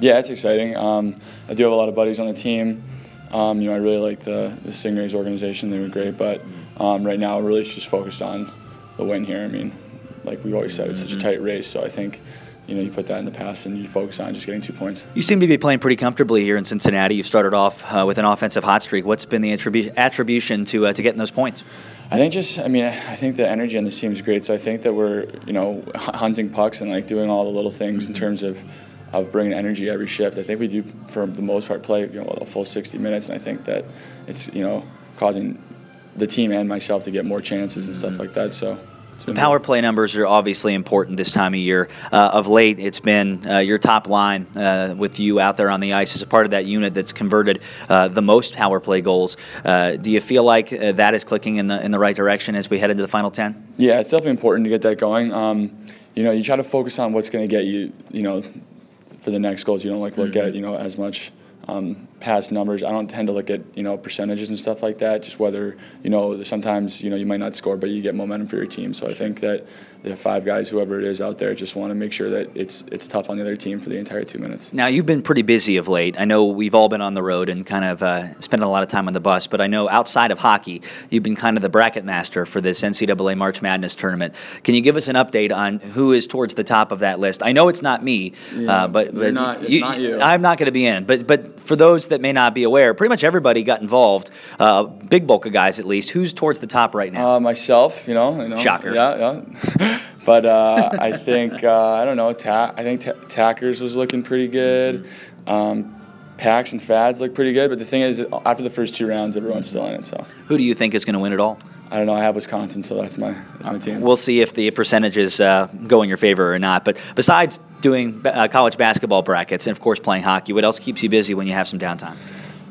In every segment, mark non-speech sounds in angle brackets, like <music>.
Yeah, it's exciting. Um, I do have a lot of buddies on the team. Um, you know, I really like the, the Stingrays organization. They were great, but um, right now, really just focused on the win here. I mean, like we've always said, it's such a tight race. So I think, you know, you put that in the past and you focus on just getting two points. You seem to be playing pretty comfortably here in Cincinnati. You've started off uh, with an offensive hot streak. What's been the attribu- attribution to uh, to getting those points? I think just, I mean, I think the energy on this team is great. So I think that we're, you know, <laughs> hunting pucks and like doing all the little things in terms of of bringing energy every shift. I think we do, for the most part, play you know a full 60 minutes, and I think that it's you know causing the team and myself to get more chances and stuff like that. So. The power play numbers are obviously important this time of year. Uh, of late, it's been uh, your top line uh, with you out there on the ice as a part of that unit that's converted uh, the most power play goals. Uh, do you feel like uh, that is clicking in the in the right direction as we head into the final ten? Yeah, it's definitely important to get that going. Um, you know, you try to focus on what's going to get you, you know, for the next goals. You don't like look mm-hmm. at you know as much um, past numbers. I don't tend to look at you know percentages and stuff like that. Just whether you know sometimes you know you might not score, but you get momentum for your team. So I think that the five guys, whoever it is out there, just want to make sure that it's it's tough on the other team for the entire two minutes. Now you've been pretty busy of late. I know we've all been on the road and kind of uh, spending a lot of time on the bus, but I know outside of hockey, you've been kind of the bracket master for this NCAA March Madness tournament. Can you give us an update on who is towards the top of that list? I know it's not me, yeah, uh, but, but not, you, not you. I'm not going to be in. But but for those that may not be aware, pretty much everybody got involved. Uh, big bulk of guys, at least. Who's towards the top right now? Uh, myself, you know, you know. Shocker. Yeah, yeah. <laughs> But uh, I think uh, I don't know. Ta- I think ta- Tackers was looking pretty good. Um, Packs and Fads look pretty good. But the thing is, after the first two rounds, everyone's still in it. So who do you think is going to win it all? I don't know. I have Wisconsin, so that's my that's my team. We'll see if the percentages uh, go in your favor or not. But besides doing uh, college basketball brackets and of course playing hockey, what else keeps you busy when you have some downtime?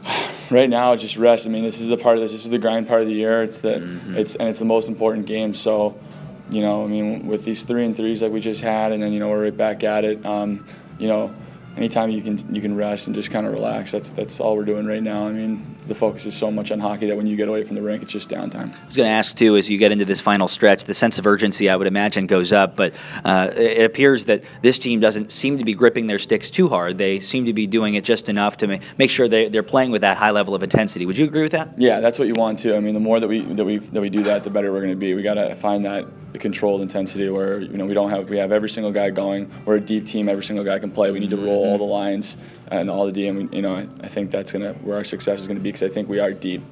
<sighs> right now, just rest. I mean, this is the part of this. This is the grind part of the year. It's the mm-hmm. it's and it's the most important game. So you know, I mean, with these three and threes like we just had, and then you know we're right back at it. Um, you know, anytime you can you can rest and just kind of relax. That's that's all we're doing right now. I mean, the focus is so much on hockey that when you get away from the rink, it's just downtime. I was going to ask too, as you get into this final stretch, the sense of urgency I would imagine goes up, but uh, it appears that this team doesn't seem to be gripping their sticks too hard. They seem to be doing it just enough to make sure they, they're playing with that high level of intensity. Would you agree with that? Yeah, that's what you want to. I mean, the more that we that we that we do that, the better we're going to be. We got to find that controlled intensity where you know we don't have we have every single guy going. We're a deep team. Every single guy can play. We need to roll all the mm-hmm. lines and all the DM. You know, I, I think that's gonna where our success is gonna be because I think we are deep.